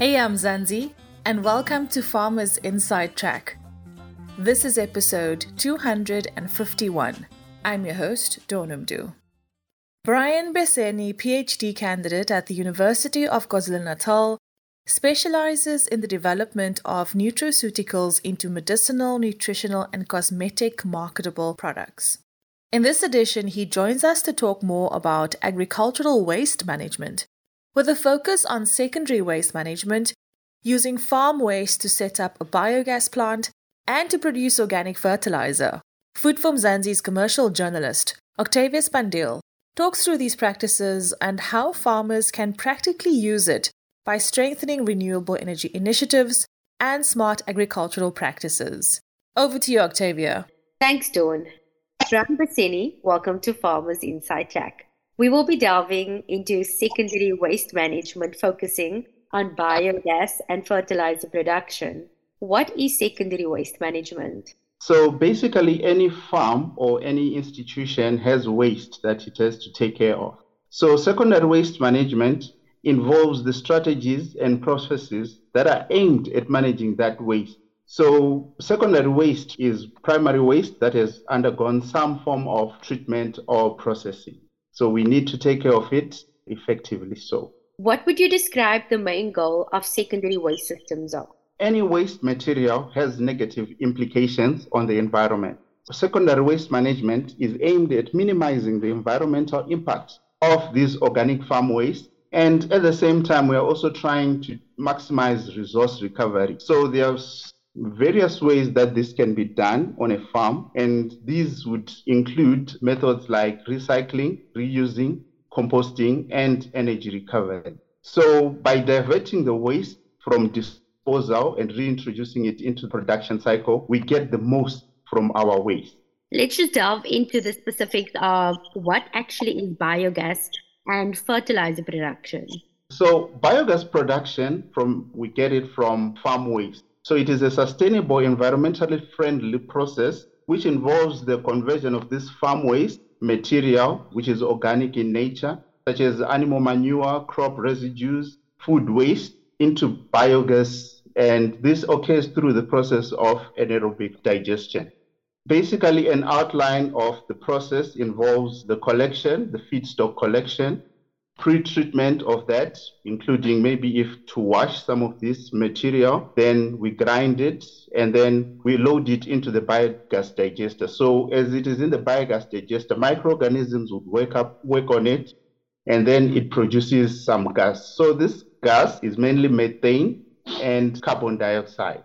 Hey, Mzansi, and welcome to Farmers Inside Track. This is episode 251. I'm your host, Dawn Brian Beseni, PhD candidate at the University of KwaZulu-Natal, specializes in the development of nutraceuticals into medicinal, nutritional, and cosmetic marketable products. In this edition, he joins us to talk more about agricultural waste management, with a focus on secondary waste management, using farm waste to set up a biogas plant and to produce organic fertilizer. Food For Mzansi's commercial journalist, Octavia Spandiel, talks through these practices and how farmers can practically use it by strengthening renewable energy initiatives and smart agricultural practices. Over to you, Octavia. Thanks, Dawn. Ram Beseni, welcome to Farmers Inside Track. We will be delving into secondary waste management, focusing on biogas and fertilizer production. What is secondary waste management? So basically, any farm or any institution has waste that it has to take care of. So secondary waste management involves the strategies and processes that are aimed at managing that waste. So secondary waste is primary waste that has undergone some form of treatment or processing. So we need to take care of it effectively so. What would you describe the main goal of secondary waste systems are? Any waste material has negative implications on the environment. Secondary waste management is aimed at minimizing the environmental impact of these organic farm waste. And at the same time, we are also trying to maximize resource recovery. So there's various ways that this can be done on a farm, and these would include methods like recycling, reusing, composting, and energy recovery. So by diverting the waste from disposal and reintroducing it into the production cycle, we get the most from our waste. Let's just delve into the specifics of what actually is biogas and fertilizer production. So biogas production from we get it from farm waste. So it is a sustainable, environmentally friendly process which involves the conversion of this farm waste material, which is organic in nature, such as animal manure, crop residues, food waste, into biogas and this occurs through the process of anaerobic digestion. Basically, an outline of the process involves the collection, the feedstock collection, pre-treatment of that, including maybe if to wash some of this material, then we grind it and then we load it into the biogas digester. So as it is in the biogas digester, microorganisms would work up, work on it, and then it produces some gas. So this gas is mainly methane and carbon dioxide.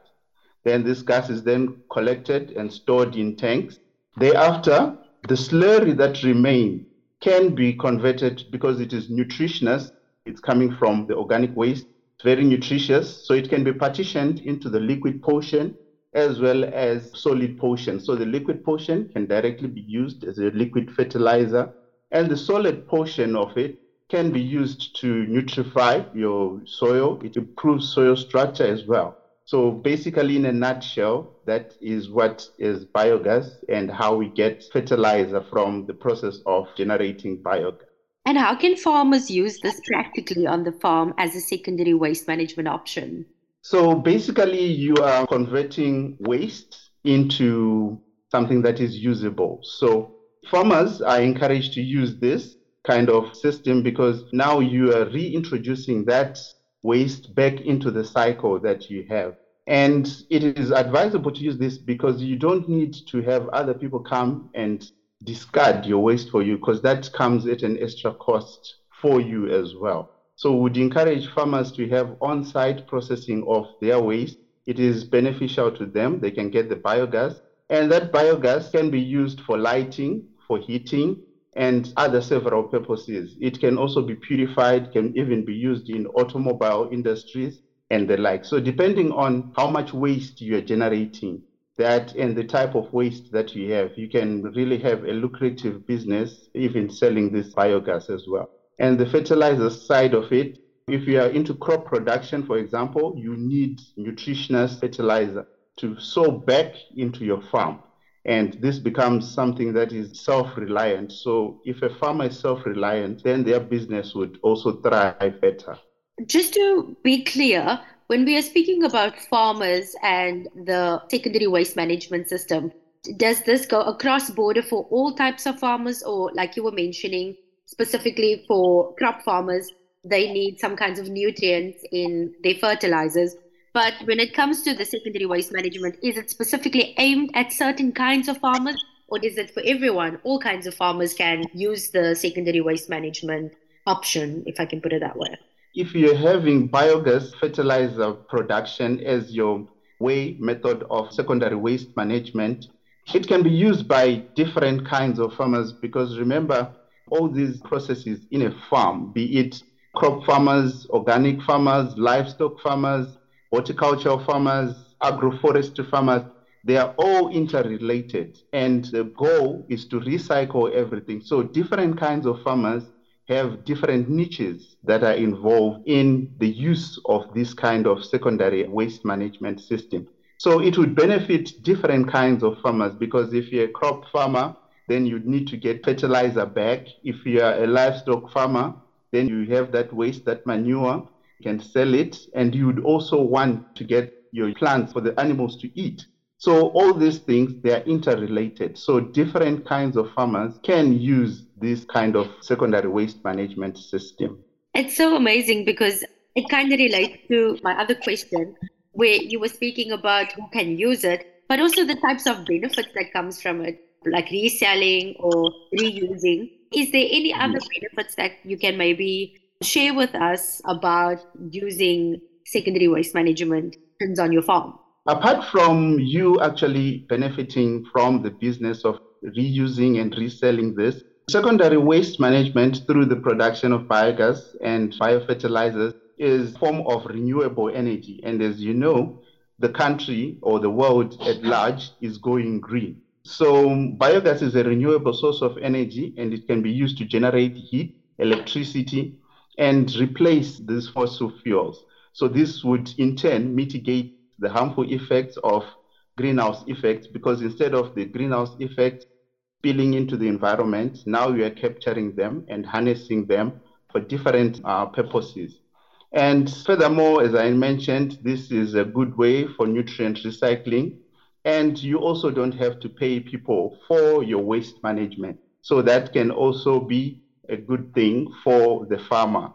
Then this gas is then collected and stored in tanks. Thereafter, the slurry that remain can be converted because it is nutritious. It's coming from the organic waste. It's very nutritious, so it can be partitioned into the liquid portion as well as solid portion. So the liquid portion can directly be used as a liquid fertilizer, and the solid portion of it can be used to nutrify your soil. It improves soil structure as well. So basically, in a nutshell, that is what is biogas and how we get fertilizer from the process of generating biogas. And how can farmers use this practically on the farm as a secondary waste management option? So basically, you are converting waste into something that is usable. So farmers are encouraged to use this kind of system because now you are reintroducing that waste back into the cycle that you have. And it is advisable to use this because you don't need to have other people come and discard your waste for you because that comes at an extra cost for you as well. So we would encourage farmers to have on-site processing of their waste. It is beneficial to them. They can get the biogas and that biogas can be used for lighting, for heating, and other several purposes. It can also be purified, can even be used in automobile industries and the like. So depending on how much waste you are generating, that and the type of waste that you have, you can really have a lucrative business even selling this biogas as well. And the fertilizer side of it, if you are into crop production, for example, you need nutritious fertilizer to sow back into your farm and this becomes something that is self-reliant. So if a farmer is self-reliant, then their business would also thrive better. Just to be clear, when we are speaking about farmers and the secondary waste management system, does this go across border for all types of farmers or like you were mentioning specifically for crop farmers they need some kinds of nutrients in their fertilizers but when it comes to the secondary waste management is it specifically aimed at certain kinds of farmers or is it for everyone? All kinds of farmers can use the secondary waste management option if i can put it that way. If you're having biogas fertilizer production as your way method of secondary waste management it can be used by different kinds of farmers because remember, all these processes in a farm, be it crop farmers, organic farmers, livestock farmers, horticultural farmers, agroforestry farmers, they are all interrelated. And the goal is to recycle everything. So different kinds of farmers have different niches that are involved in the use of this kind of secondary waste management system. So it would benefit different kinds of farmers because if you're a crop farmer, then you need to get fertilizer back. If you are a livestock farmer, then you have that waste, that manure, can sell it, and you would also want to get your plants for the animals to eat. So all these things they are interrelated. So different kinds of farmers can use this kind of secondary waste management system. It's so amazing because it kind of relates to my other question where you were speaking about who can use it, but also the types of benefits that comes from it, like reselling or reusing. Is there any other benefits that you can maybe share with us about using secondary waste management on your farm? Apart from you actually benefiting from the business of reusing and reselling this, secondary waste management through the production of biogas and biofertilizers is a form of renewable energy. And as you know, the country or the world at large is going green. So biogas is a renewable source of energy and it can be used to generate heat, electricity, and replace these fossil fuels. So this would in turn mitigate the harmful effects of greenhouse effects because instead of the greenhouse effect spilling into the environment, now we are capturing them and harnessing them for different uh, purposes. And furthermore, as I mentioned, this is a good way for nutrient recycling. And you also don't have to pay people for your waste management. So that can also be a good thing for the farmer.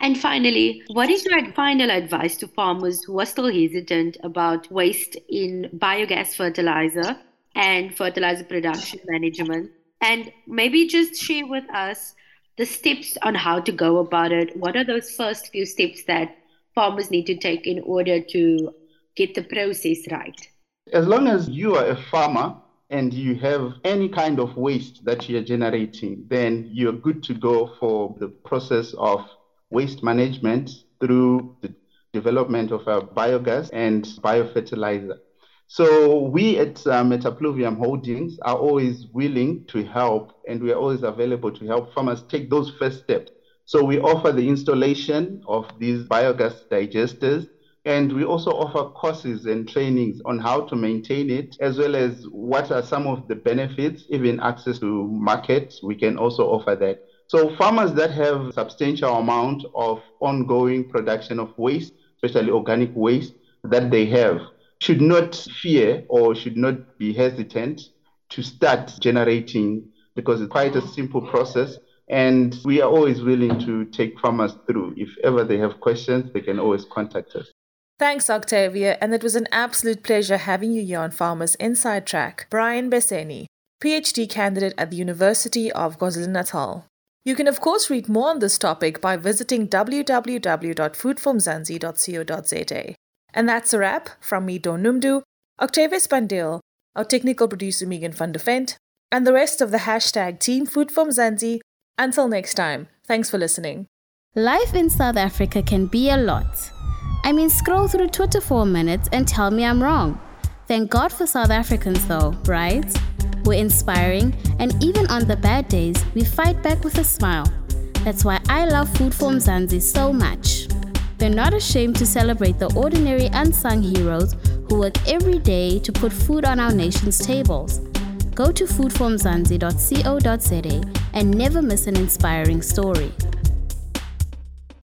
And finally, what is your final advice to farmers who are still hesitant about waste in biogas fertilizer and fertilizer production management? And maybe just share with us the steps on how to go about it. What are those first few steps that farmers need to take in order to get the process right? As long as you are a farmer and you have any kind of waste that you're generating, then you're good to go for the process of waste management through the development of a biogas and biofertilizer. So we at uh, Metapluvium Holdings are always willing to help and we are always available to help farmers take those first steps. So we offer the installation of these biogas digesters and we also offer courses and trainings on how to maintain it, as well as what are some of the benefits, even access to markets. We can also offer that. So farmers that have substantial amount of ongoing production of waste, especially organic waste that they have, should not fear or should not be hesitant to start generating because it's quite a simple process. And we are always willing to take farmers through. If ever they have questions, they can always contact us. Thanks, Octavia, and it was an absolute pleasure having you here on Farmers Inside Track. Brian Beseni, PhD candidate at the University of KwaZulu-Natal. You can, of course, read more on this topic by visiting www.foodformzansi.co.za. And that's a wrap from me, Dawn Noemdoe, Octavius our technical producer Megan van der Vent, and the rest of the hashtag Team Food from. Until next time, thanks for listening. Life in South Africa can be a lot. I mean, scroll through Twitter for a minute and tell me I'm wrong. Thank God for South Africans, though, right? We're inspiring, and even on the bad days, we fight back with a smile. That's why I love Food for Mzansi so much. They're not ashamed to celebrate the ordinary unsung heroes who work every day to put food on our nation's tables. Go to foodformzansi.co.za and never miss an inspiring story.